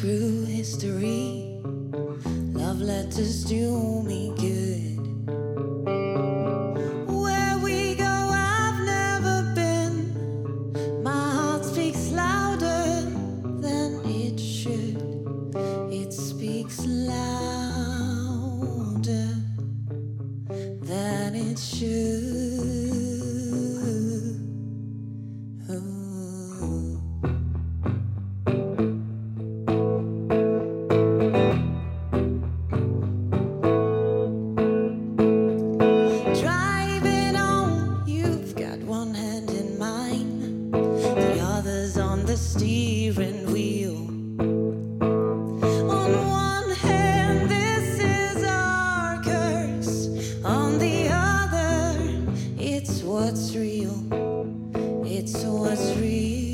through history. Love letters do me good. Where we go, I've never been. My heart speaks louder than it should. It speaks louder than it should. steering wheel. On one hand, this is our curse, on the other, it's what's real. It's what's real.